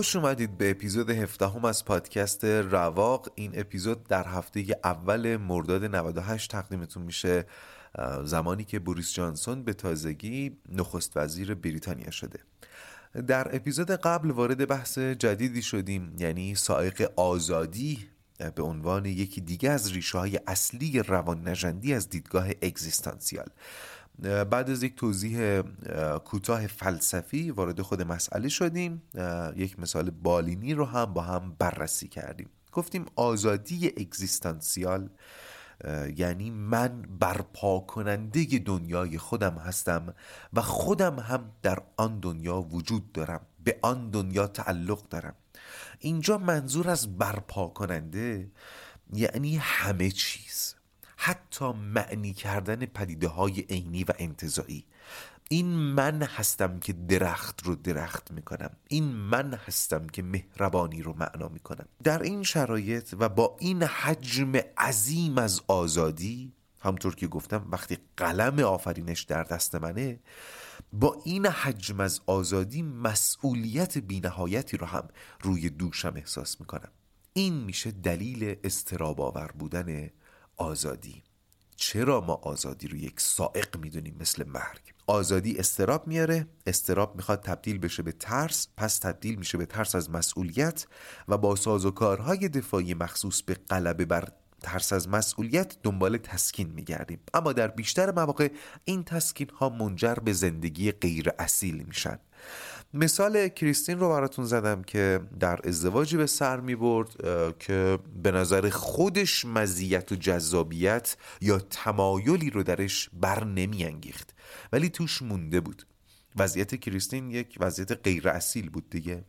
خوش اومدید به اپیزود هفدهم از پادکست رواق. این اپیزود در هفته اول مرداد 98 تقدیمتون میشه زمانی که بوریس جانسون به تازگی نخست وزیر بریتانیا شده. در اپیزود قبل وارد بحث جدیدی شدیم یعنی سائق آزادی به عنوان یکی دیگه از ریشه های اصلی روان نجندی از دیدگاه اگزیستانسیال. بعد از یک توضیح کوتاه فلسفی وارد خود مسئله شدیم. یک مثال بالینی رو هم با هم بررسی کردیم. گفتیم آزادی اگزیستانسیال یعنی من برپا کننده دنیای خودم هستم و خودم هم در آن دنیا وجود دارم به آن دنیا تعلق دارم. اینجا منظور از برپا کننده یعنی همه چیز. حتی معنی کردن پدیده های عینی و انتظایی. این من هستم که درخت رو درخت می‌کنم. این من هستم که مهربانی رو معنا می‌کنم. در این شرایط و با این حجم عظیم از آزادی همطور که گفتم وقتی قلم آفرینش در دست منه با این حجم از آزادی مسئولیت بینهایتی رو هم روی دوشم احساس می‌کنم. این میشه دلیل استراب آور بودن آزادی. چرا ما آزادی رو یک سائق می‌دونیم مثل مرگ؟ آزادی استراب میاره استراب می‌خواد تبدیل بشه به ترس پس تبدیل میشه به ترس از مسئولیت و با سازوکارهای دفاعی مخصوص به غلبه بر ترس از مسئولیت دنبال تسکین میگردیم. اما در بیشتر مواقع این تسکین ها منجر به زندگی غیر اصیل میشن. مثال کریستین رو براتون زدم که در ازدواجی به سر می برد که به نظر خودش مزیت و جذابیت یا تمایلی رو درش بر نمی انگیخت ولی توش مونده بود. وضعیت کریستین یک وضعیت غیر اصیل بود دیگه.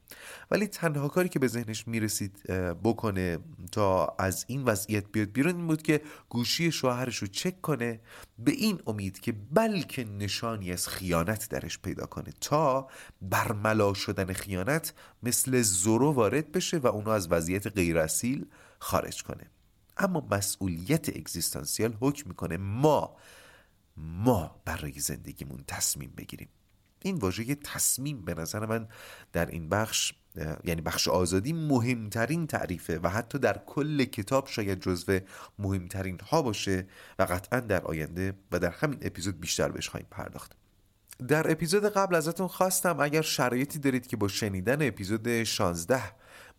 ولی تنها کاری که به ذهنش می‌رسید بکنه تا از این وضعیت بیاد بیرون این بود که گوشی شوهرش رو چک کنه به این امید که بلکه نشانی از خیانت درش پیدا کنه تا برملا شدن خیانت مثل زورو وارد بشه و اونو از وضعیت غیر اصیل خارج کنه. اما مسئولیت اگزیستانسیال حکم می‌کنه ما ما برای زندگیمون تصمیم بگیریم. این واژه تصمیم به نظر من در این بخش یعنی بخش آزادی مهمترین تعریفه و حتی در کل کتاب شاید جزو مهمترین ها باشه و قطعا در آینده و در همین اپیزود بیشتر بهش خواهیم پرداخت. در اپیزود قبل ازتون خواستم اگر شرایطی دارید که با شنیدن اپیزود 16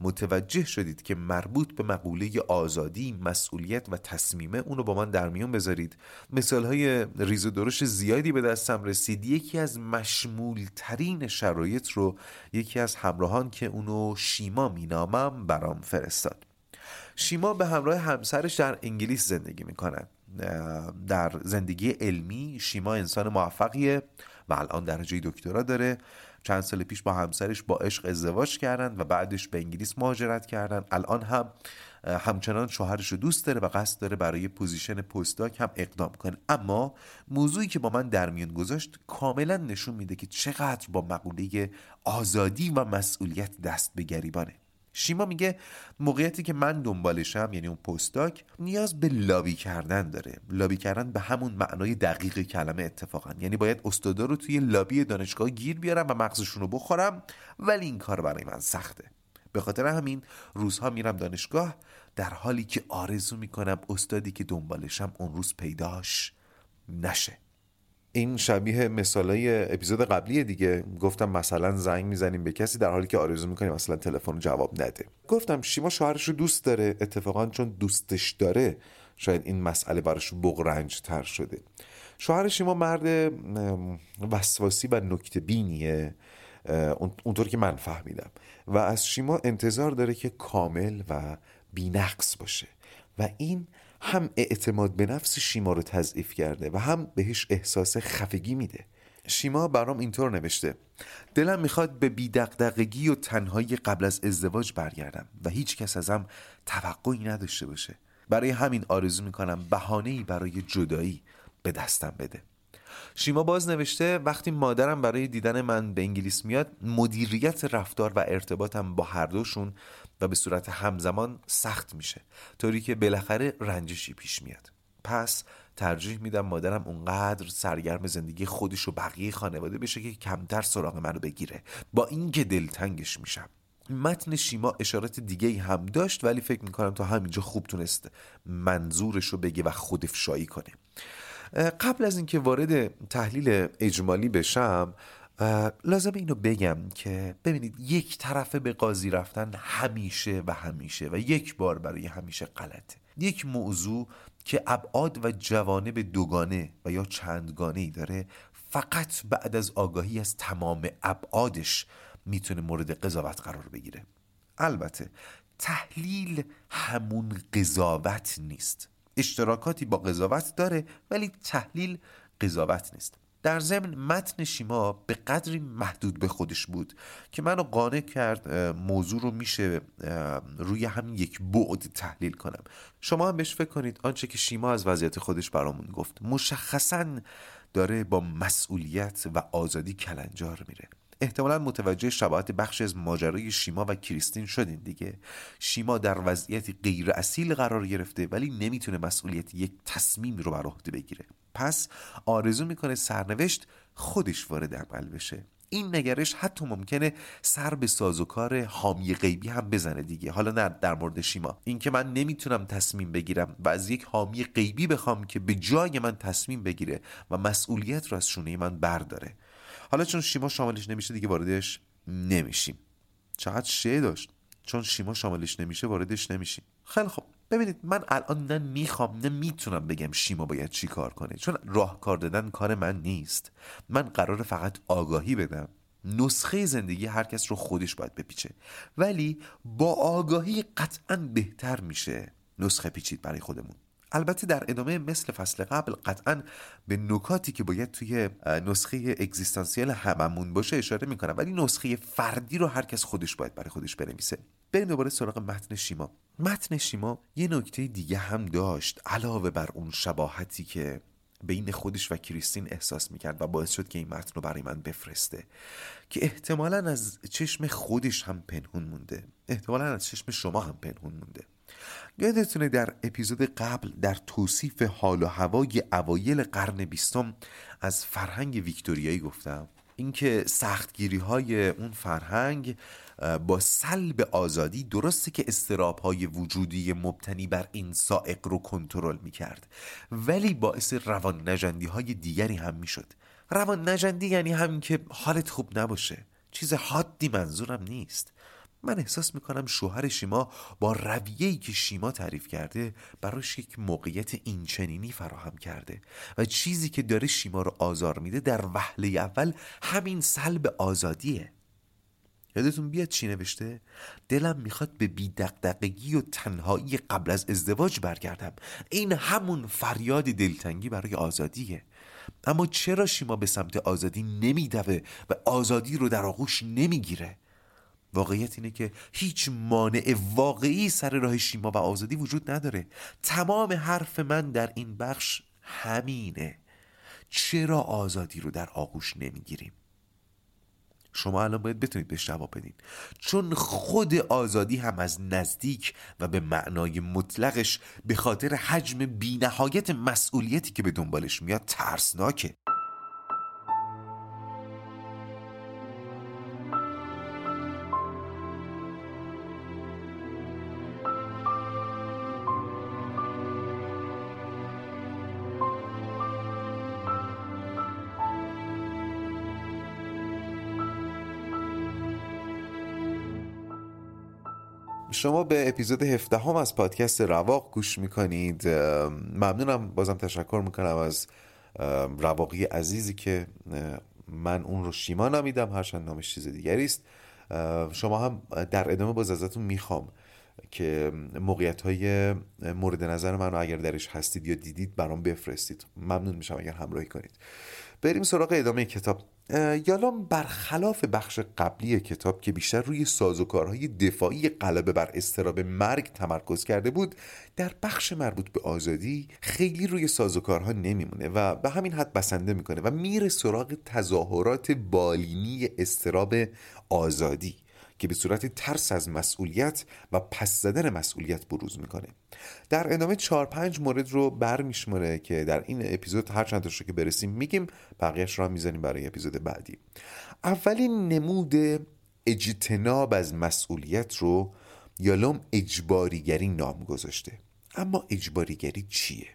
متوجه شدید که مربوط به مقوله آزادی مسئولیت و تصمیمه اونو با من در میون بذارید. مثال های ریز و درش زیادی به دستم رسید. یکی از مشمول ترین شرایط رو یکی از همراهان که اونو شیما مینامم برام فرستاد. شیما به همراه همسرش در انگلیس زندگی می‌کنن. در زندگی علمی شیما انسان موفقیه و الان درجه دکترا داره. چند سال پیش با همسرش با عشق ازدواج کردن و بعدش به انگلیس مهاجرت کردن. الان هم همچنان شوهرش رو دوست داره و قصد داره برای position postdoc هم اقدام کنه. اما موضوعی که با من در میان گذاشت کاملا نشون میده که چقدر با مقوله آزادی و مسئولیت دست به گریبانه. شیما میگه موقعیتی که من دنبالشم یعنی اون postdoc نیاز به لابی کردن داره. لابی کردن به همون معنای دقیق کلمه اتفاقا. یعنی باید استادا رو توی لابی دانشگاه گیر بیارم و مغزشون رو بخورم ولی این کار برای من سخته. به خاطر همین روزها میرم دانشگاه در حالی که آرزو می‌کنم استادی که دنبالشم اون روز پیداش نشه. این شبیه مثالای اپیزود قبلی دیگه. گفتم مثلا زنگ می‌زنیم به کسی در حالی که آرزو می‌کنیم مثلا تلفن جواب نده. گفتم شیما شوهرش رو دوست داره. اتفاقا چون دوستش داره شاید این مسئله براش بغرنج تر شده. شوهر شیما مرد وسواسی و نکته بینیه. اونطور که من فهمیدم. و از شیما انتظار داره که کامل و بینقص باشه. و این هم اعتماد به نفس شیما رو تضعیف کرده و هم بهش احساس خفگی میده. شیما برام اینطور نوشته. دلم می‌خواد به بیدقدقگی و تنهایی قبل از ازدواج برگردم و هیچ کس ازم توقعی نداشته باشه. برای همین آرزو می‌کنم بهانه‌ای برای جدایی به دستم بده. شیما باز نوشته وقتی مادرم برای دیدن من به انگلیس میاد مدیریت رفتار و ارتباطم با هر دوشون و به صورت همزمان سخت میشه طوری که بالاخره رنجشی پیش میاد. پس ترجیح میدم مادرم اونقدر سرگرم زندگی خودش و بقیه خانواده بشه که کمتر سراغ منو بگیره. با اینکه دلتنگش میشم. متن شیما اشارات دیگه هم داشت ولی فکر می‌کنم تا همینجا خوب تونست منظورش رو بگه و خودفشایی کنه. قبل از اینکه وارد تحلیل اجمالی بشم لازم اینو بگم که ببینید یک طرفه به قاضی رفتن همیشه و همیشه و یک بار برای همیشه غلطه. یک موضوع که ابعاد و جوانب دوگانه و یا چندگانه ای داره فقط بعد از آگاهی از تمام ابعادش می‌تونه مورد قضاوت قرار بگیره. البته تحلیل همون قضاوت نیست. اشتراکاتی با قضاوت داره ولی تحلیل قضاوت نیست. در ضمن متن شیما به قدری محدود به خودش بود که منو قانع کرد موضوع رو میشه روی هم یک بعد تحلیل کنم. شما هم بهش فکر کنید. آنچه که شیما از وضعیت خودش برامون گفت مشخصا داره با مسئولیت و آزادی کلنجار میره. احتمالا متوجه شباهت بخش از ماجرای شیما و کریستین شدین دیگه. شیما در وضعیتی غیر اصیل قرار گرفته ولی نمی‌تونه مسئولیت یک تصمیم رو بر عهده بگیره. پس آرزو می‌کنه سرنوشت خودش وارد عمل بشه. این نگرش حتی ممکنه سر به سازوکار حامی غیبی هم بزنه دیگه. حالا نه در مورد شیما. اینکه من نمی‌تونم تصمیم بگیرم و از یک حامی غیبی بخوام که به جای من تصمیم بگیره و مسئولیت رو از شونه من برداره. حالا چون شیما شاملش نمیشه دیگه واردش نمیشیم. چقدر شه داشت. چون شیما شاملش نمیشه واردش نمیشیم. خیلی خب ببینید من الان نه می‌خوام نه می‌تونم بگم شیما باید چی کار کنه. چون راهکار دادن کار من نیست. من قرار فقط آگاهی بدم. نسخه زندگی هر کس رو خودش باید بپیچه. ولی با آگاهی قطعا بهتر میشه نسخه پیچید برای خودمون. البته در ادامه مثل فصل قبل قطعا به نکاتی که باید توی نسخه اگزیستانسیل هممون باشه اشاره می‌کنم. ولی نسخه فردی رو هر کس خودش باید برای خودش بنویسه. بریم دوباره سراغ متن شیما. متن شیما یه نکته دیگه هم داشت علاوه بر اون شباهتی که بین خودش و کریستین احساس می‌کرد و باعث شد که این متن رو برای من بفرسته که احتمالا از چشم خودش هم پنهون مونده. احتمالا از چشم شما هم پنهون مونده. یادتونه در اپیزود قبل در توصیف حال و هوای اوایل قرن بیستم از فرهنگ ویکتوریایی گفتم. اینکه سختگیری های اون فرهنگ با سلب آزادی درسته که استراب های وجودی مبتنی بر این سائق رو کنترل می کرد ولی باعث روان نجندی های دیگری هم می شد روان نجندی یعنی همین که حالت خوب نباشه. چیز حادی منظورم نیست. من احساس می‌کنم شوهر شیما با رویه‌ای که شیما تعریف کرده براش یک موقعیت اینچنینی فراهم کرده و چیزی که داره شیما رو آزار میده در وهله اول همین سلب آزادیه. یادتون بیاد چی نوشته؟ دلم می‌خواد به بیدقدقگی و تنهایی قبل از ازدواج برگردم. این همون فریاد دلتنگی برای آزادیه. اما چرا شیما به سمت آزادی نمیدوه و آزادی رو در آغوش نمی‌گیره؟ واقعیت اینه که هیچ مانع واقعی سر راه شیما و آزادی وجود نداره. تمام حرف من در این بخش همینه. چرا آزادی رو در آغوش نمی‌گیریم؟ شما الان باید بتونید بهش جواب بدین. چون خود آزادی هم از نزدیک و به معنای مطلقش به خاطر حجم بینهایت مسئولیتی که به دنبالش میاد ترسناکه. شما به اپیزود 17 هم از پادکست رواق گوش می‌کنید. ممنونم. بازم تشکر می‌کنم از رواقی عزیزی که من اون رو شیما نمیدم هرچند نامش چیز دیگری است. شما هم در ادامه باز ازتون می‌خوام که موقعیت های مورد نظر من رو اگر درش هستید یا دیدید برام بفرستید. ممنون میشم اگر همراهی کنید. بریم سراغ ادامه کتاب. یالام برخلاف بخش قبلی کتاب که بیشتر روی سازوکارهای دفاعی غلبه بر استراب مرگ تمرکز کرده بود در بخش مربوط به آزادی خیلی روی سازوکارها نمیمونه و به همین حد بسنده می‌کنه و میره سراغ تظاهرات بالینی استراب آزادی. که به صورت ترس از مسئولیت و پس زدن مسئولیت بروز می‌کنه. در ادامه 4 5 مورد رو برمیشماره که در این اپیزود هر چند رو که برسیم میگیم بقیهش هم می‌زنیم برای اپیزود بعدی. اولین نمود اجتناب از مسئولیت رو یالوم اجباریگری نام گذاشته. اما اجباریگری چیه؟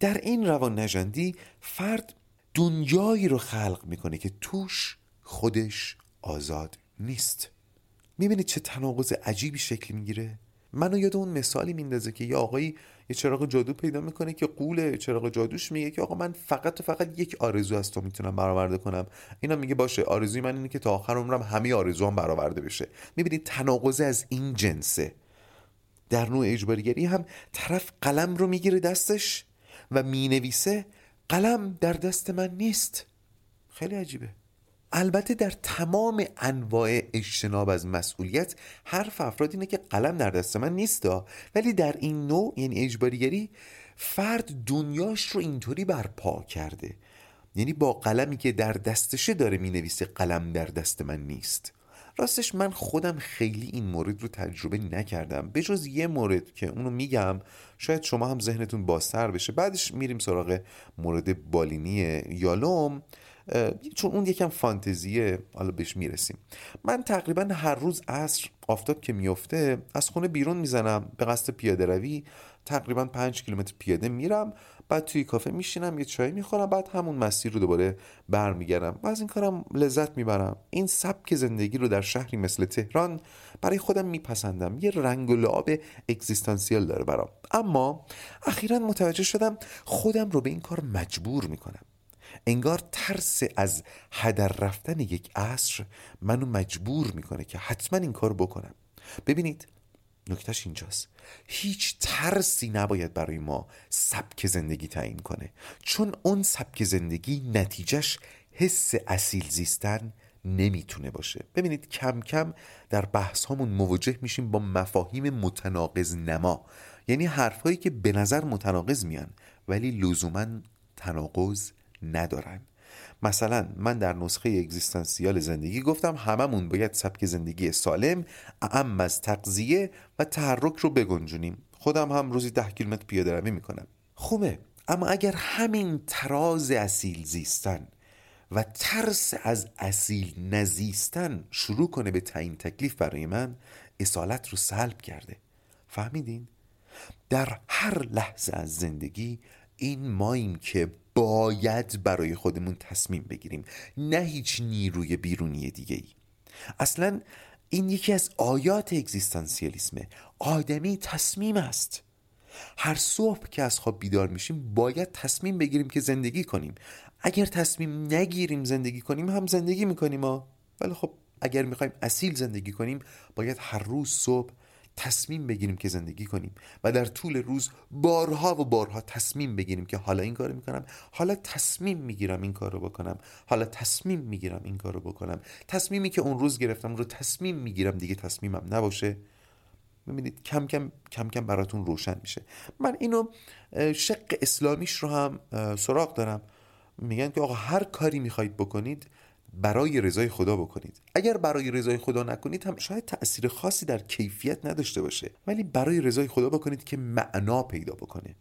در این روان نجندی فرد دنیایی رو خلق می‌کنه که توش خودش آزاد نیست. می‌بینید چه تناقض عجیبی شکل می‌گیره؟ منو یاد اون مثالی میندازه که یه آقایی یه چراغ جادو پیدا می‌کنه که قول چراغ جادوش میگه که آقا من فقط و فقط یک آرزو از تو می‌تونم برآورده کنم. اینا میگه باشه آرزوی من اینه که تا آخر عمرم همه آرزوام برآورده بشه. می‌بینید تناقض از این جنسه. در نوع اجباریگری هم طرف قلم رو می‌گیره دستش و می‌نویسه قلم در دست من نیست. خیلی عجیبه. البته در تمام انواع اجتناب از مسئولیت حرف افراد اینه که قلم در دست من نیستا. ولی در این نوع یعنی اجباریگری فرد دنیاش رو اینطوری برپا کرده. یعنی با قلمی که در دستشه داره می نویسه قلم در دست من نیست. راستش من خودم خیلی این مورد رو تجربه نکردم. به جز یه مورد که اونو میگم شاید شما هم ذهنتون بازتر بشه. بعدش میریم سراغ مورد بالینی یالوم. چون اون یکم فانتزیه حالا بهش می‌رسیم. من تقریبا هر روز عصر آفتاب که میفته از خونه بیرون می‌زنم به قصد پیاده روی. تقریبا پنج کیلومتر پیاده میرم. بعد توی کافه میشینم یه چای می‌خورم بعد همون مسیر رو دوباره برمیگردم. و از این کارم لذت می‌برم. این سبک زندگی رو در شهری مثل تهران برای خودم میپسندم. یه رنگ و لعاب اگزیستانسیال داره برام. اما اخیرا متوجه شدم خودم رو به این کار مجبور می‌کنم. انگار ترس از هدر رفتن یک عصر منو مجبور می‌کنه که حتما این کار بکنم. ببینید نکتهش اینجاست. هیچ ترسی نباید برای ما سبک زندگی تعیین کنه. چون اون سبک زندگی نتیجهش حس اصیل زیستن نمی‌تونه باشه. ببینید کم کم در بحث همون مواجه میشیم با مفاهیم متناقض نما. یعنی حرفهایی که به نظر متناقض میان ولی لزوما تناقض ندارن. مثلا من در نسخه اگزیستانسیال زندگی گفتم هممون باید سبک زندگی سالم اعم از تقضیه و تحرک رو بگنجونیم. خودم هم روزی ده کیلومتر پیاده روی می‌کنم. خوبه. اما اگر همین تراز اصیل زیستن و ترس از اصیل نزیستن شروع کنه به تعیین تکلیف برای من اصالت رو سلب کرده. فهمیدین؟ در هر لحظه از زندگی این ماییم که باید برای خودمون تصمیم بگیریم. نه هیچ نیروی بیرونی دیگه ای اصلا این یکی از آیات اگزیستانسیالیسمه. آدمی تصمیم است. هر صبح که از خواب بیدار میشیم باید تصمیم بگیریم که زندگی کنیم. اگر تصمیم نگیریم زندگی کنیم هم زندگی می‌کنیم ولی خب اگر می‌خوایم اصیل زندگی کنیم باید هر روز صبح تصمیم بگیریم که زندگی کنیم و در طول روز بارها و بارها تصمیم بگیریم که حالا این کارو می‌کنم حالا تصمیم می‌گیرم این کارو بکنم حالا تصمیم می‌گیرم این کارو بکنم. تصمیمی که اون روز گرفتم رو تصمیم می‌گیرم دیگه تصمیمم نباشه. ببینید کم کم کم کم براتون روشن میشه. من اینو شق اسلامیش رو هم سراغ دارم. میگن که آقا هر کاری می‌خواید بکنید برای رضای خدا بکنید. اگر برای رضای خدا نکنید هم شاید تأثیر خاصی در کیفیت نداشته باشه. ولی برای رضای خدا بکنید که معنا پیدا بکنه.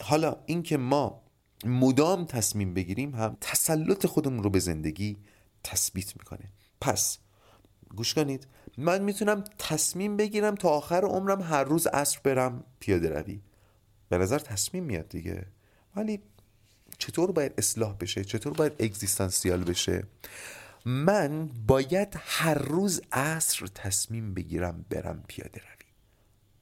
حالا اینکه ما مدام تصمیم بگیریم هم تسلط خودمون رو به زندگی تثبیت می‌کنه. پس گوش کنید. من می‌تونم تصمیم بگیرم تا آخر عمرم هر روز عصر برم پیاده روی. به نظر تصمیم میاد دیگه. ولی چطور باید اصلاح بشه؟ چطور باید اگزیستانسیال بشه؟ من باید هر روز عصر تصمیم بگیرم برم پیاده روی.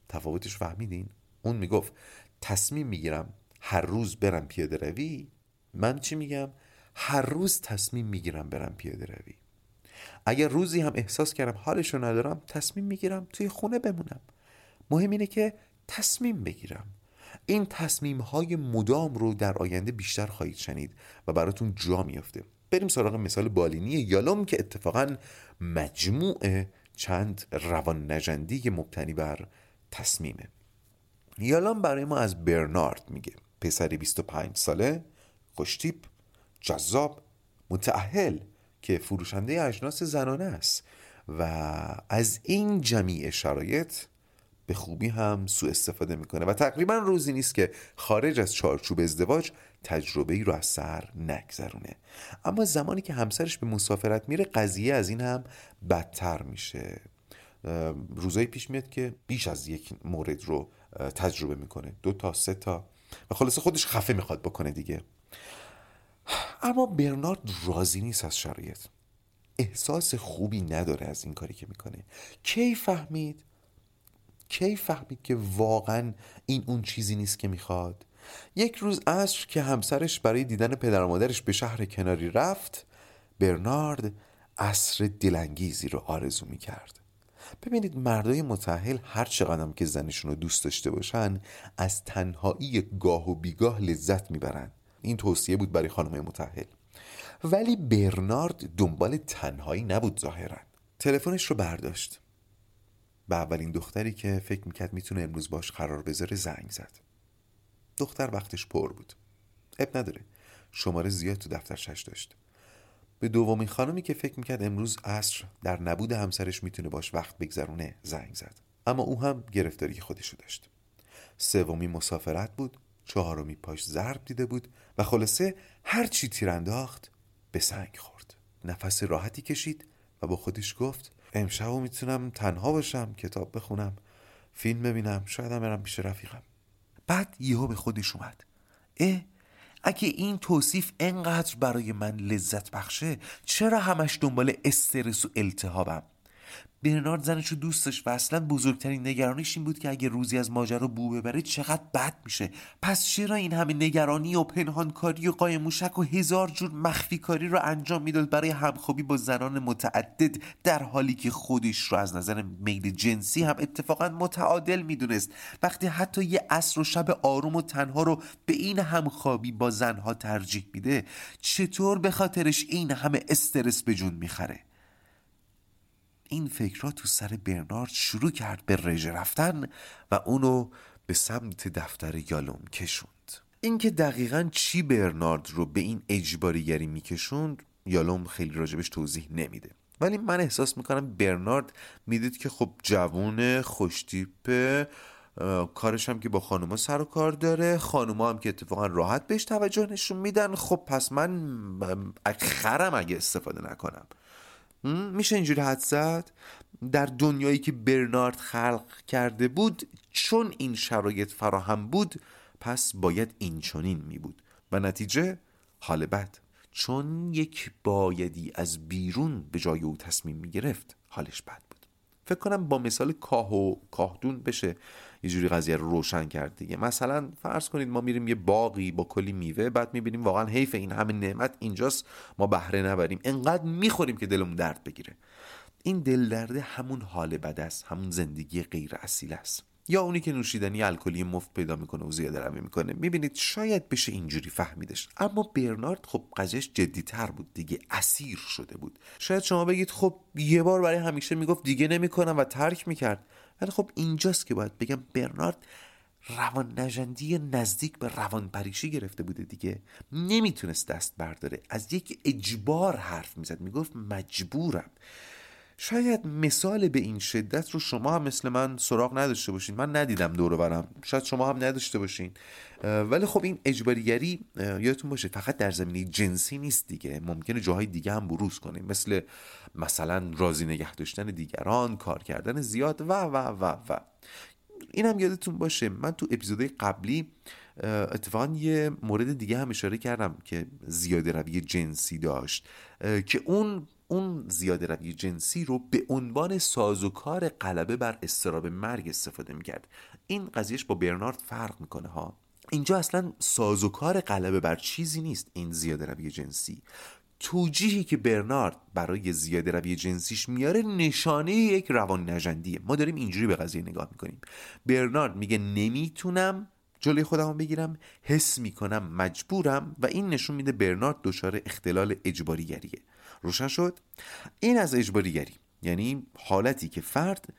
تفاوتش فهمیدین؟ اون می‌گفت تصمیم می‌گیرم هر روز برم پیاده روی. من چی میگم؟ هر روز تصمیم می‌گیرم برم پیاده روی. اگر روزی هم احساس کردم حالشو ندارم تصمیم می‌گیرم توی خونه بمونم. مهم اینه که تصمیم بگیرم. این تصمیم های مدام رو در آینده بیشتر خواهید شنید و براتون جا میافته. بریم سراغ مثال بالینی یالوم که اتفاقا مجموع چند روان نجندی مبتنی بر تصمیمه. یالام برای ما از برنارد میگه. پسری 25 ساله خوشتیپ جذاب متعهل که فروشنده اجناس زنانه است و از این جمیع شرایط به خوبی هم سوء استفاده می‌کنه. و تقریبا روزی نیست که خارج از چارچوب ازدواج تجربه ای رو از سر نگذرونه. اما زمانی که همسرش به مسافرت میره قضیه از این هم بدتر میشه. روزایی پیش میاد که بیش از یک مورد رو تجربه می‌کنه. دو تا سه تا. و خلاصه خودش خفه می‌خواد بکنه دیگه. اما برنارد راضی نیست از شرایط. احساس خوبی نداره از این کاری که می‌کنه. کی فهمید؟ کی فهمید که واقعا این اون چیزی نیست که می‌خواد؟ یک روز عصر که همسرش برای دیدن پدر و مادرش به شهر کناری رفت برنارد عصر دلانگیزی رو آرزو می‌کرد. ببینید مردای متحل هر چقدر که زنشون رو دوست داشته باشن از تنهایی گاه و بیگاه لذت می‌برن. این توصیه بود برای خانم متحل ولی برنارد دنبال تنهایی نبود ظاهرا. تلفنش رو برداشت. به اولین دختری که فکر می‌کرد می‌تونه امروز باش قرار بذاره زنگ زد. دختر وقتش پر بود. اب نداره. شماره زیاد تو دفترچش داشت. به دومین خانمی که فکر می‌کرد امروز عصر در نبود همسرش می‌تونه باش وقت بگذرونه زنگ زد. اما او هم گرفتاری خودشو داشت. سومی مسافرت بود چهارمی پاش ضرب دیده بود و خلاصه هر چی تیر انداخت به سنگ خورد. نفس راحتی کشید و با خودش گفت امشب می‌تونم تنها باشم کتاب بخونم فیلم ببینم شاید هم برم پیش رفیقم. بعد یهو به خودش اومد. اه اگه این توصیف انقدر برای من لذت بخشه چرا همش دنبال استرس و التهابم؟ برنارد زنش رو دوست داشت و اصلا بزرگترین نگرانیش این بود که اگه روزی از ماجرا بو ببره چقدر بد میشه. پس چرا این همه نگرانی و پنهانکاری و قایم موشک و هزار جور مخفی کاری رو انجام می‌داد برای همخوابی با زنان متعدد در حالی که خودش رو از نظر میل جنسی هم اتفاقا متعادل می‌دونست. وقتی حتی یه عصر و شب آروم و تنها رو به این همخوابی با زنها ترجیح میده چطور به خاطرش این همه استرس به جون می‌خره؟ این فکرها تو سر برنارد شروع کرد به رژه رفتن و اونو به سمت دفتر یالوم کشوند. اینکه دقیقا چی برنارد رو به این اجباریگری میکشوند یالوم خیلی راجبش توضیح نمیده. ولی من احساس می‌کنم برنارد می‌دید که خب جوون خوشتیپه کارش هم که با خانوما سر و کار داره خانوما هم که اتفاقا راحت بهش توجه نشون میدن. خب پس من خرم اگه استفاده نکنم. میشه اینجوری حد زد؟ در دنیایی که برنارد خلق کرده بود چون این شرایط فراهم بود پس باید این چنین می بود. و نتیجه؟ حال بد. چون یک بایدی از بیرون به جای او تصمیم می گرفت حالش بد فکر کنم با مثال کاه و کاهدون بشه یه جوری قضیه رو روشن کرد دیگه. مثلا فرض کنید ما میریم یه باقی با کلی میوه بعد می‌بینیم واقعا حیف این همه نعمت اینجاست ما بهره نبریم. انقدر می‌خوریم که دلمون درد بگیره. این دل درده همون حال بد است همون زندگی غیر اصیل است. یا اونی که نوشیدنی الکلی مفت پیدا می‌کنه و زیاده روی می‌کنه. می‌بینید شاید بشه اینجوری فهمیدش. اما برنارد خب قضیهش جدیتر بود دیگه اسیر شده بود. شاید شما بگید خب یه بار برای همیشه می‌گفت دیگه نمی‌کنم و ترک می‌کرد. ولی خب اینجاست که باید بگم برنارد روان نجندی نزدیک به روان پریشی گرفته بوده دیگه. نمی‌تونست دست برداره. از یک اجبار حرف می‌زد. می‌گفت مجبورم. شاید مثال به این شدت رو شما هم مثل من سراغ نداشته باشین. من ندیدم دور برم. شاید شما هم نداشته باشین. ولی خب این اجباریگری یادتون باشه فقط در زمینه جنسی نیست دیگه. ممکنه جاهای دیگه هم بروز کنه مثل مثلا راضی نگه داشتن دیگران کار کردن زیاد و و و و. این هم یادتون باشه. من تو اپیزودهای قبلی اتفاقا یه مورد دیگه هم اشاره کردم که زیاده روی جنسی داشت. که اون اون زیاده روی جنسی رو به عنوان سازوکار غلبه بر استراب مرگ استفاده می‌کرد. این قضیهش با برنارد فرق می‌کنه ها. اینجا اصلا سازوکار غلبه بر چیزی نیست این زیاده روی جنسی. توجیهی که برنارد برای زیاده روی جنسیش میاره نشانه یک روان نجندیه ما داریم اینجوری به قضیه نگاه می‌کنیم. برنارد میگه نمی‌تونم جلوی خودم بگیرم حس می‌کنم مجبورم و این نشون میده برنارد دچار اختلال اجباریگریه. روشن شد. این از اجباریگری. یعنی حالتی که فرد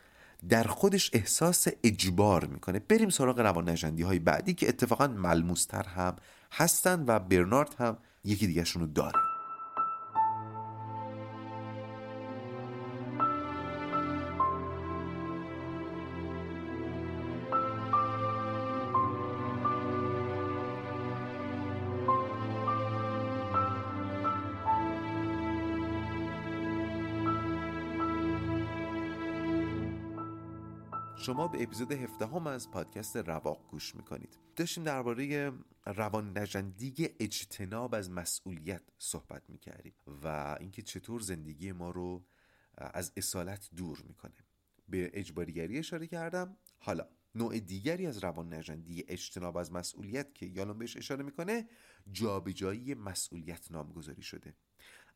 در خودش احساس اجبار می‌کنه. بریم سراغ روان نجندی های بعدی که اتفاقا ملموستر هم هستن و برنارد هم یکی دیگهشون رو داره. شما به اپیزود 17 هم از پادکست رواق گوش می‌کنید. داشتیم درباره روان نجندی اجتناب از مسئولیت صحبت می‌کردیم و اینکه چطور زندگی ما رو از اصالت دور می‌کنه. به اجباریگری اشاره کردم. حالا نوع دیگری از روان نجندی اجتناب از مسئولیت که یالون بهش اشاره می‌کنه جابجایی مسئولیت نامگذاری شده.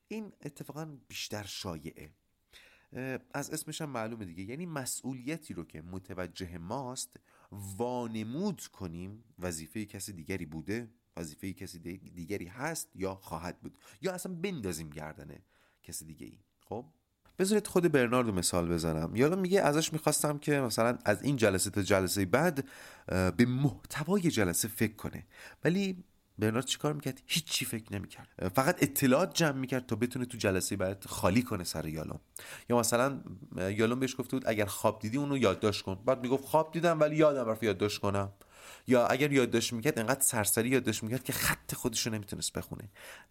این اتفاقا بیشتر شایعه. از اسمش هم معلومه دیگه. یعنی مسئولیتی رو که متوجه ماست وانمود کنیم وظیفه کسی دیگری بوده وظیفه کسی دیگری هست یا خواهد بود. یا اصلا بندازیم گردنه کسی دیگه ای خب بذارید خود برناردو مثال بزنم. یالا میگه ازش می‌خواستم که مثلا از این جلسه تا جلسه بعد به محتوای جلسه فکر کنه. ولی برنارد چیکار می‌کرد؟ هیچی فکر نمی‌کرد. فقط اطلاعات جمع می‌کرد تا بتونه تو جلسه بعد خالی کنه سر یالوم. یا مثلا یالوم بهش گفته بود اگر خواب دیدی اونو یادداشت کن. بعد می‌گفت خواب دیدم ولی یادم رفت یادداشت کنم. یا اگر یادداشت می‌کرد انقدر سرسری یادداشت می‌کرد که خط خودش رو نمی‌تونست بخونه.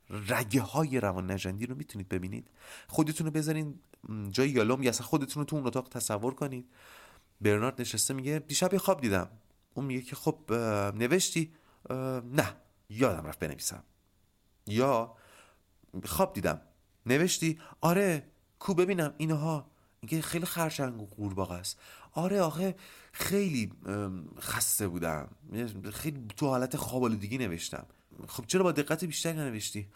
رگه های روان نجندی رو می‌تونید ببینید. خودتون رو بذارین جای یالوم یا اصلا خودتون رو تو اون اتاق تصور کنید. برنارد نشسته میگه دیشب یه خواب دیدم. اون میگه که خب نوشتی؟ نه. یادم رفت بنویسم. یا خواب دیدم. نوشتی آره کو ببینم اینها. اینکه خیلی خرچنگ و قورباغه است. آره آخه خیلی خسته بودم. خیلی تو حالت خواب دیگه نوشتم. خب چرا با دقت بیشتری ننوشتی؟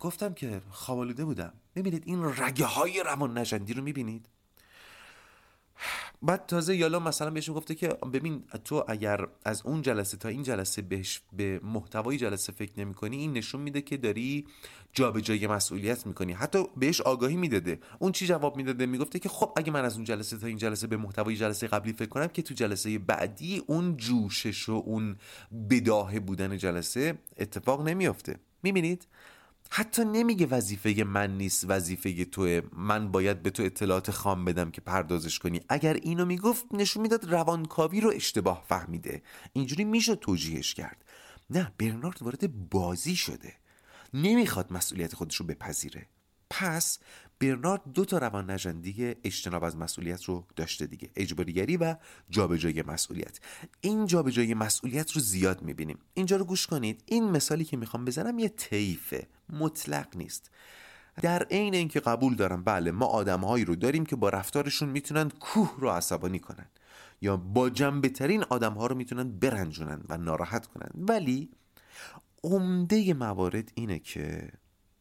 گفتم که خواب بودم. ببینید این رگه های روان نجندی رو می‌بینید؟ بعد تازه یالا مثلا بهش گفته که ببین تو اگر از اون جلسه تا این جلسه بهش به محتوای جلسه فکر نمی کنی این نشون میده که داری جابجایی مسئولیت می‌کنی حتی بهش آگاهی می‌داده اون چی جواب می‌داده می‌گفته که خب اگه من از اون جلسه تا این جلسه به محتوای جلسه قبلی فکر کنم که تو جلسه بعدی اون جوشش و اون بداهه بودن جلسه اتفاق نمیافته. می‌بینید؟ حتی نمیگه وظیفه من نیست وظیفه توه. من باید به تو اطلاعات خام بدم که پردازش کنی. اگر اینو می‌گفت نشون می‌داد روانکاوی رو اشتباه فهمیده. اینجوری میشه توجیهش کرد. نه برنارد وارد بازی شده. نمی‌خواد مسئولیت خودش رو بپذیره. پس برنارد دو تا روان نجندی اجتناب از مسئولیت رو داشته دیگه. اجباریگری و جابجایی مسئولیت. این جابجایی مسئولیت رو زیاد می‌بینیم. اینجا رو گوش کنید. این مثالی که می‌خوام بزنم یه طیفه. مطلق نیست. در عین اینکه قبول دارم بله ما آدمهایی رو داریم که با رفتارشون می‌تونن کوه رو عصبانی کنن یا با جنبه ترین آدم ها رو می‌تونن برنجونن و ناراحت کنن. ولی عمده موارد اینه که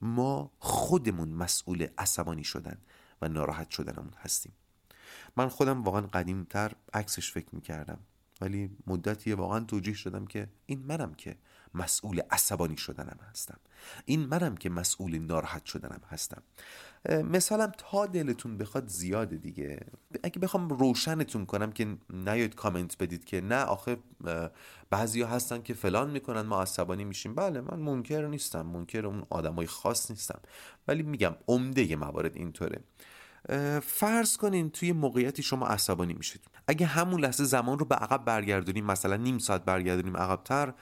ما خودمون مسئول عصبانی شدن و ناراحت شدنمون هستیم. من خودم واقعا قدیمتر عکسش فکر می‌کردم ولی مدتی واقعا توجیه شدم که این منم که مسئول عصبانی شدنم هستم. این منم که مسئول ناراحت شدنم هستم. مثالم تا دلتون بخواد زیاده دیگه. اگه بخوام روشنتون کنم که نیاید کامنت بدید که نه آخه بعضی ها هستن که فلان می‌کنن ما عصبانی میشیم. بله من منکر نیستم. منکر اون آدمای خاص نیستم. ولی میگم عمده موارد اینطوره. فرض کنین توی موقعیتی شما عصبانی میشید. اگه همون لحظه زمان رو به عقب برگردونیم مثلا نیم ساعت برگردونیم عقبتر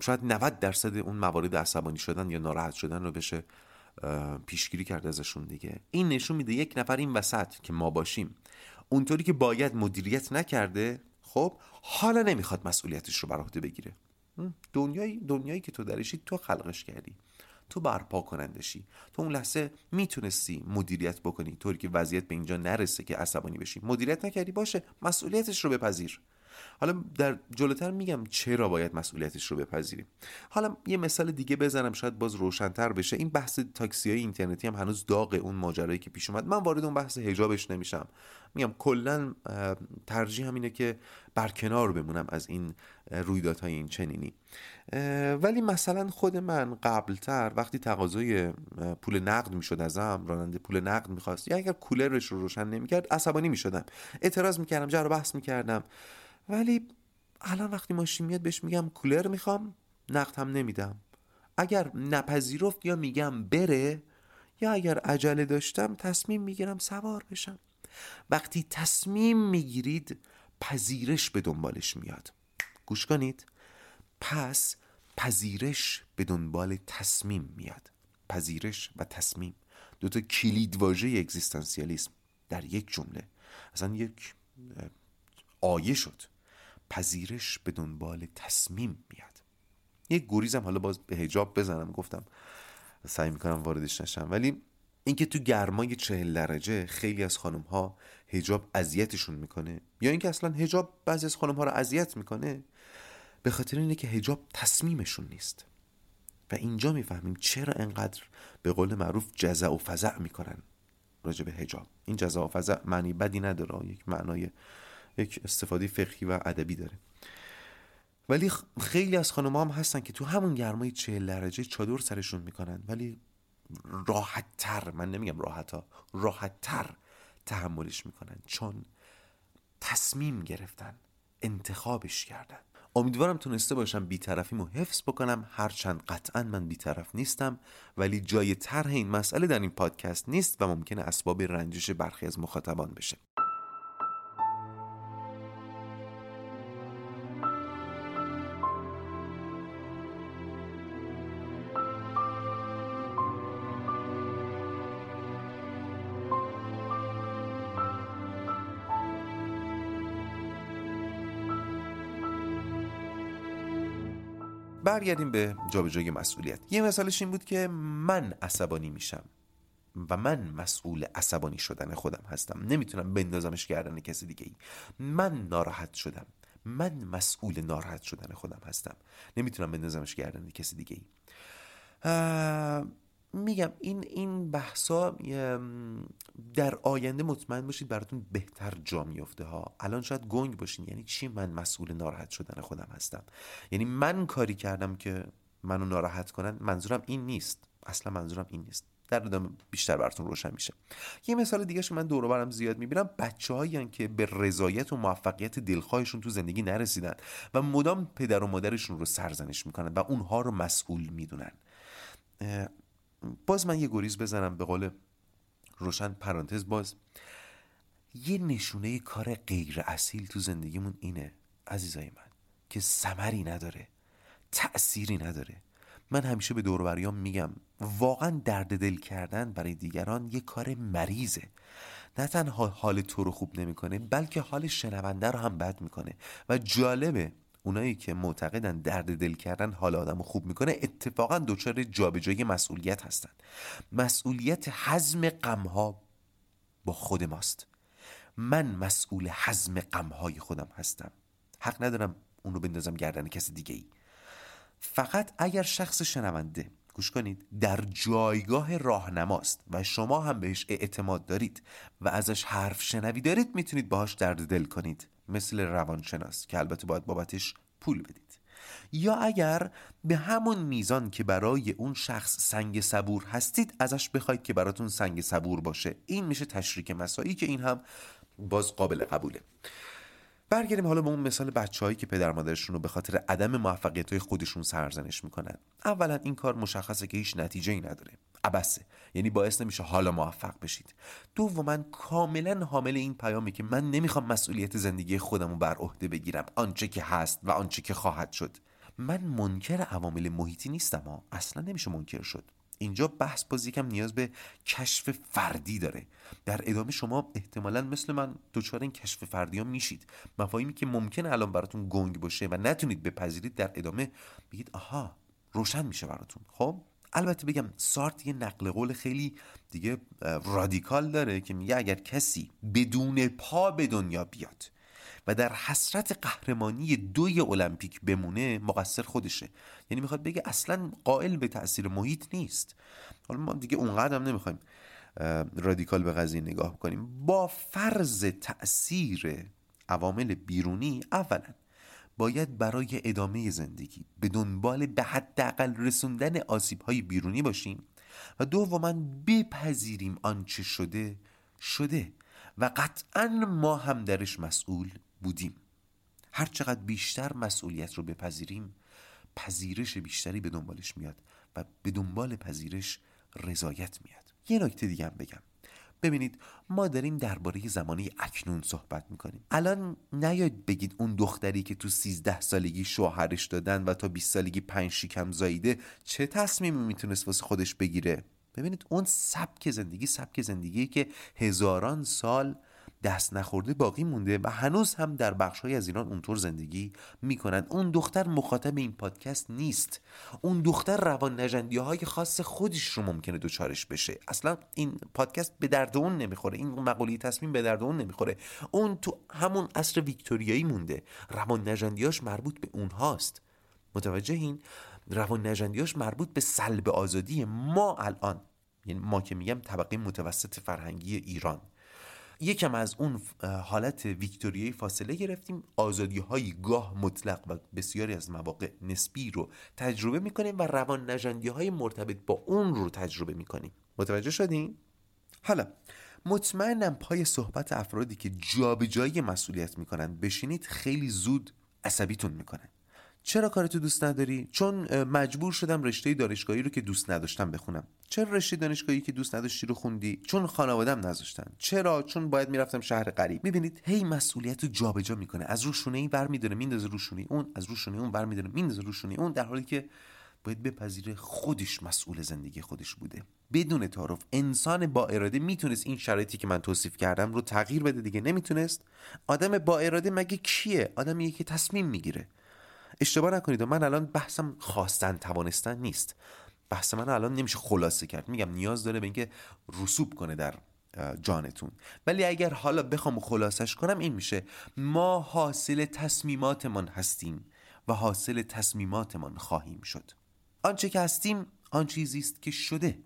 شاید 90 درصد اون موارد عصبانی شدن یا ناراحت شدن رو بشه پیشگیری کرده ازشون دیگه. این نشون میده یک نفر این وسط که ما باشیم اونطوری که باید مدیریت نکرده خب حالا نمی‌خواد مسئولیتش رو بر عهده بگیره. دنیایی دنیایی که تو درشی تو خلقش کردی. تو برپا کنندشی. تو اون لحظه می‌تونستی مدیریت بکنی. طوری که وضعیت به اینجا نرسه که عصبانی بشی. مدیریت نکردی باشه. مسئولیتش رو بپذیر. حالا در جلوتر میگم چرا باید مسئولیتش رو بپذیریم. حالا یه مثال دیگه بزنم شاید باز روشنتر بشه. این بحث تاکسی های اینترنتی هم هنوز داغ اون ماجرایی که پیش اومد. من وارد اون بحث حجابش نمیشم. میگم کلا ترجیح هم اینه که برکنار بمونم از این رویدادهای این چنینی. ولی مثلا خود من قبلتر وقتی تقاضای پول نقد می‌شد ازم راننده پول نقد می‌خواست یا اگر کولرش رو روشن نمی‌کرد عصبانی می‌شدم. اعتراض می‌کردم جر بحث می‌کردم. ولی الان وقتی ماشین میاد بهش میگم کولر می‌خوام نقد هم نمیدم. اگر نپذیرفت یا میگم بره یا اگر عجله داشتم تصمیم می‌گیرم سوار بشم. وقتی تصمیم می‌گیرید پذیرش به دنبالش میاد. گوش کنید. پس پذیرش به دنبال تصمیم میاد. پذیرش و تصمیم. دوتا کلید واژه اگزیستانسیالیسم در یک جمله. اصلا یک آیه شد. پذیرش به دنبال تصمیم میاد. یک گریزم حالا باز به هجاب بزنم گفتم سعی می‌کنم واردش نشم. ولی اینکه تو گرمای چهل درجه خیلی از خانم ها هجاب اذیتشون می‌کنه یا اینکه اصلا هجاب بعضی از خانم ها رو اذیت می‌کنه به خاطر اینه که هجاب تصمیمشون نیست. و اینجا می‌فهمیم چرا انقدر به قول معروف جزع و فزع می‌کنن راجع به هجاب این جزع و فزع معنی بدی نداره یک معنای یک استفاده فقهی و ادبی داره. ولی خیلی از خانم هم هستن که تو همون گرمای چهل درجه چادر سرشون می‌کنن. ولی راحت تر من نمیگم راحت ها راحت تر تحملش می‌کنن. چون تصمیم گرفتن انتخابش کردن. امیدوارم تونسته باشم بیطرفیمو حفظ بکنم. هرچند قطعا من بیطرف نیستم ولی جای طرح این مسئله در این پادکست نیست و ممکنه اسباب رنجش برخی از مخاطبان بشه. برگردیم به جابجایی مسئولیت. یه مثالش این بود که من عصبانی میشم و من مسئول عصبانی شدن خودم هستم. نمی‌تونم بندازمش کردن کسی دیگه ای. من ناراحت شدم. من مسئول ناراحت شدن خودم هستم. نمی‌تونم بندازمش کردن کسی دیگه ای. میگم این این بحثا در آینده مطمئن باشید براتون بهتر جا میفته ها. الان شاید گنگ باشین. یعنی چی؟ من مسئول ناراحت شدن خودم هستم. یعنی من کاری کردم که منو ناراحت کنن منظورم این نیست. اصلا منظورم این نیست. در ادامه بیشتر براتون روشن میشه. یه مثال دیگه من دور برم زیاد می‌بینم. بچه که به رضایت و موفقیت دلخواهشون تو زندگی نرسیدن و مدام پدر و مادرشون رو سرزنش می‌کنن و اونها رو مسئول می‌دونن. باز من یه گریز بزنم به قول روشن پرانتز باز. یه نشونه کار غیر اصیل تو زندگیمون اینه عزیزای من که سمری نداره تأثیری نداره. من همیشه به دوروبریام میگم واقعا درد دل کردن برای دیگران یه کار مریضه. نه تنها حال تو رو خوب نمی‌کنه بلکه حال شنونده رو هم بد می‌کنه. و جالبه اونایی که معتقدن درد دل کردن حال آدم خوب می‌کنه اتفاقا دچار جابجایی مسئولیت هستن. مسئولیت حزم غمها با خود ماست. من مسئول حزم غمهای خودم هستم. حق ندارم اون رو بندازم گردن کسی دیگه ای فقط اگر شخص شنونده گوش کنید در جایگاه راهنماست و شما هم بهش اعتماد دارید و ازش حرف شنوی دارید می‌تونید باهاش درد دل کنید. مثل روانشناس که البته باید بابتش پول بدید. یا اگر به همون میزان که برای اون شخص سنگ صبور هستید ازش بخواید که براتون سنگ صبور باشه. این میشه تشریک مسایی که این هم باز قابل قبوله. برگردیم حالا به اون مثال بچههایی که پدر مادرشون رو به خاطر عدم موفقیت های خودشون سرزنش می‌کنن. اولا این کار مشخصه که هیچ نتیجه ای نداره. عبسه یعنی باعث نمیشه حالا موفق بشید. دوما کاملا حامل این پیامی که من نمی‌خوام مسئولیت زندگی خودم رو بر عهده بگیرم. آنچه که هست و آنچه که خواهد شد. من منکر عوامل محیطی نیستم ها اصلا نمیشه منکر شد. اینجا بحث باز یکم نیاز به کشف فردی داره. در ادامه شما احتمالا مثل من دچار این کشف فردی ها میشید. مفاهیمی که ممکن الان براتون گنگ باشه و نتونید بپذیرید در ادامه بگید آها روشن میشه براتون. خب؟ البته بگم سارت یه نقل قول خیلی دیگه رادیکال داره که میگه اگر کسی بدون پا به دنیا بیاد و در حسرت قهرمانی دوی المپیک بمونه مقصر خودشه. یعنی می‌خواد بگه اصلا قائل به تاثیر محیط نیست. حالا ما دیگه اونقدر هم نمی‌خوایم رادیکال به قضیه نگاه کنیم. با فرض تاثیر عوامل بیرونی اولا باید برای ادامه زندگی به دنبال به حداقل رسوندن آسیب های بیرونی باشیم و دوما بپذیریم آنچه شده شده و قطعا ما هم درش مسئول بودیم. هرچقدر بیشتر مسئولیت رو بپذیریم پذیرش بیشتری به دنبالش میاد و به دنبال پذیرش رضایت میاد. یه نکته دیگه هم بگم. ببینید ما داریم درباره زمانی اکنون صحبت می‌کنیم. الان نیاید بگید اون دختری که تو 13 سالگی شوهرش دادن و تا 20 سالگی پنج شیکم زاییده چه تصمیمی می‌تونست واسه خودش بگیره؟ ببینید اون سبک زندگی سبک زندگی که هزاران سال دست نخورده باقی مونده و هنوز هم در بخشهایی از ایران اونطور زندگی می‌کنند. اون دختر مخاطب این پادکست نیست. اون دختر روان نجندی های خاص خودش رو ممکنه دوچارش بشه. اصلا این پادکست به درد اون نمی‌خوره. این مقوله تصمیم به درد اون نمی‌خوره. اون تو همون عصر ویکتوریایی مونده. روان نجندیاش مربوط به اونهاست. متوجه این؟ روان نجندیاش مربوط به سلب آزادی ما الان. یعنی ما که میگم طبقه متوسط فرهنگی ایران. یکم از اون حالت ویکتوریایی فاصله گرفتیم. آزادی های گاه مطلق و بسیاری از مواقع نسبی رو تجربه می‌کنیم و روان نجندی های مرتبط با اون رو تجربه می‌کنیم. متوجه شدیم؟ حالا مطمئنم پای صحبت افرادی که جابجایی مسئولیت می‌کنن بشینید خیلی زود عصبیتون می‌کنن چرا کارتو دوست نداری؟ چون مجبور شدم رشته دانشگاهی رو که دوست نداشتم بخونم. چرا رشته دانشگاهی که دوست نداشتی رو خوندی؟ چون خانوادم نذاشتن. چرا؟ چون باید می‌رفتم شهر غریب. می‌بینید هی مسئولیت رو جابجا می‌کنه. از روشونه ای بر میداره میندازه روشونه اون از روشونه اون بر میداره میندازه روشونه اون در حالی که باید بپذیره خودش مسئول زندگی خودش بوده. بدون تعارف انسان با اراده می‌تونست این شرایطی که من توصیف کردم رو تغییر بده دیگه. نمی‌تونست. آدم با اراده مگه کیه؟ آدمیه که تصمیم می‌گیره. اشتباه نکنید. من الان بحثم خواستن توانستن نیست. بحث من الان نمیشه خلاصه کرد. میگم نیاز داره به اینکه رسوب کنه در جانتون. ولی اگر حالا بخوام خلاصش کنم این میشه. ما حاصل تصمیماتمان هستیم و حاصل تصمیماتمان خواهیم شد. آنچه که هستیم آن چیزی است که شده.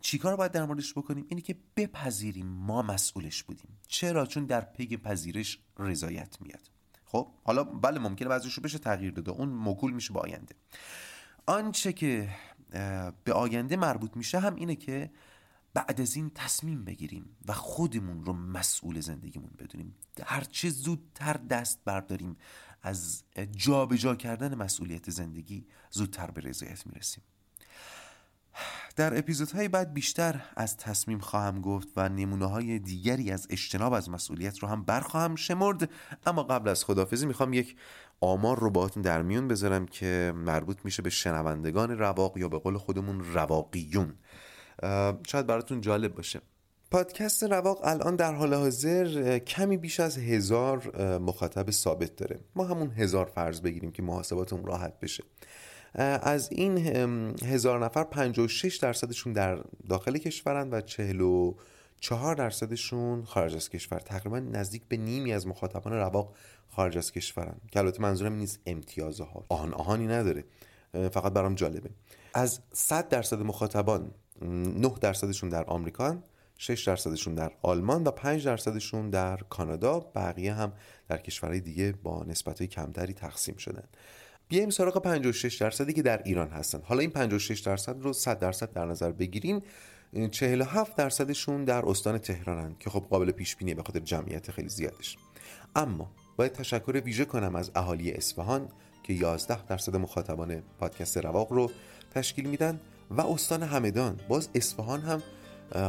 چیکار باید در موردش بکنیم؟ اینه که بپذیریم ما مسئولش بودیم. چرا؟ چون در پی پذیرش رضایت میاد. خب حالا بله ممکنه بعضیش رو بشه تغییر داده. اون مکول میشه به آینده. آنچه که به آینده مربوط میشه هم اینه که بعد از این تصمیم بگیریم و خودمون رو مسئول زندگیمون بدونیم. هرچه زودتر دست برداریم از جابجا جا کردن مسئولیت زندگی زودتر به رضایت می‌رسیم. در اپیزودهای بعد بیشتر از تصمیم خواهم گفت و نمونه های دیگری از اجتناب از مسئولیت رو هم برخواهم شمرد. اما قبل از خدافزی می‌خوام یک آمار رو باهاتون در میون بذارم که مربوط میشه به شنوندگان رواق یا به قول خودمون رواقیون. شاید براتون جالب باشه. پادکست رواق الان در حال حاضر کمی بیش از هزار مخاطب ثابت داره. ما همون هزار فرض بگیریم که محاسباتمون راحت بشه. از این هزار نفر 56 درصدشون در داخل کشورن و 44 درصدشون خارج از کشور. تقریبا نزدیک به نیمی از مخاطبان رواق خارج از کشورن. که البته منظورم نیست امتیازها. آهان آهانی نداره. فقط برام جالبه. از 100 درصد مخاطبان 9 درصدشون در آمریکا 6 درصدشون در آلمان و 5 درصدشون در کانادا. بقیه هم در کشورهای دیگه با نسبت کمتری تقسیم شدن. بیایم سراغ 56 درصدی که در ایران هستن. حالا این 56 درصد رو 100 درصد در نظر بگیریم 47 درصدشون در استان تهرانن که خب قابل پیش بینیه به خاطر جمعیت خیلی زیادش. اما باید تشکر ویژه کنم از اهالی اصفهان که 11 درصد مخاطبان پادکست رواق رو تشکیل میدن و استان همدان. باز اصفهان هم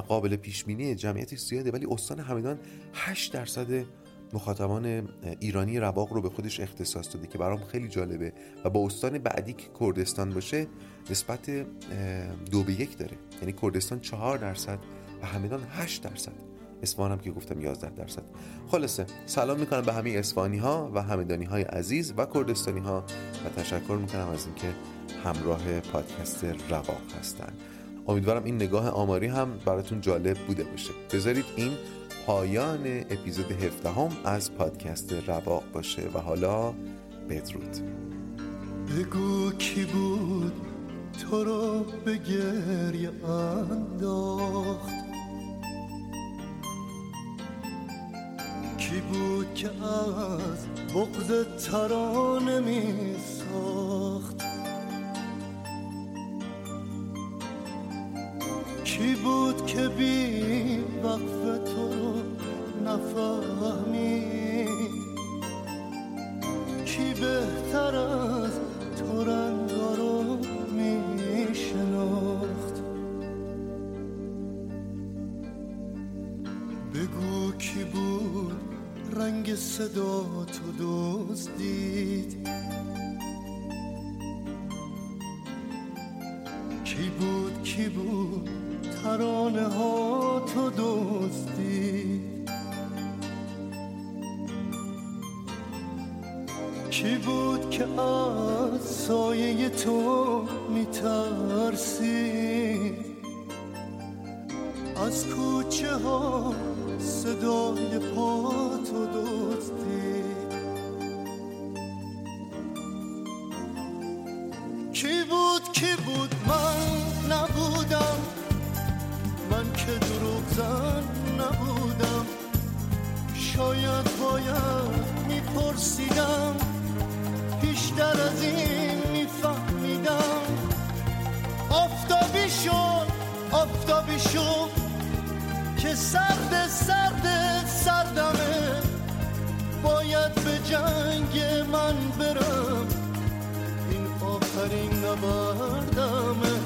قابل پیش بینی جمعیت زیاده ولی استان همدان 8 درصد مخاطبان ایرانی رواق رو به خودش اختصاص داده که برام خیلی جالبه و با استان بعدی که کردستان باشه نسبت دو به یک داره. یعنی کردستان چهار درصد و همدان هشت درصد. اسفان هم که گفتم 11 درصد. خلاصه سلام می‌کنم به همه اسفانی ها و همدانی های عزیز و کردستانی ها و تشکر می‌کنم از اینکه همراه پادکست رواق هستن. امیدوارم این نگاه آماری هم براتون جالب بوده باشه. بذارید این پایان اپیزود 17 هم از پادکست رواق باشه و حالا بدرود. بگو کی بود تو رو به گریه انداخت؟ کی بود که از بغض ترانه می ساخت؟ کی بود که بی وقف تو رو نفهمید کی بهتر از تو رنگا رو می شناخت بگو کی بود رنگ صدا تو دزدید کی بود کی بود ترانه ها تو دزدید کی بود که از سایه تو میترسید از کوچه ها صدای پا تو دزدید کی بود کی بود؟ من نبودم. من که دروغ زن نبودم. شاید باید میپرسیدم. بیشتر از این میفهمیدم. آفتابی شد آفتابی شد که سرد سرد سردمه. باید به جنگ من برم. این آخرین نبرد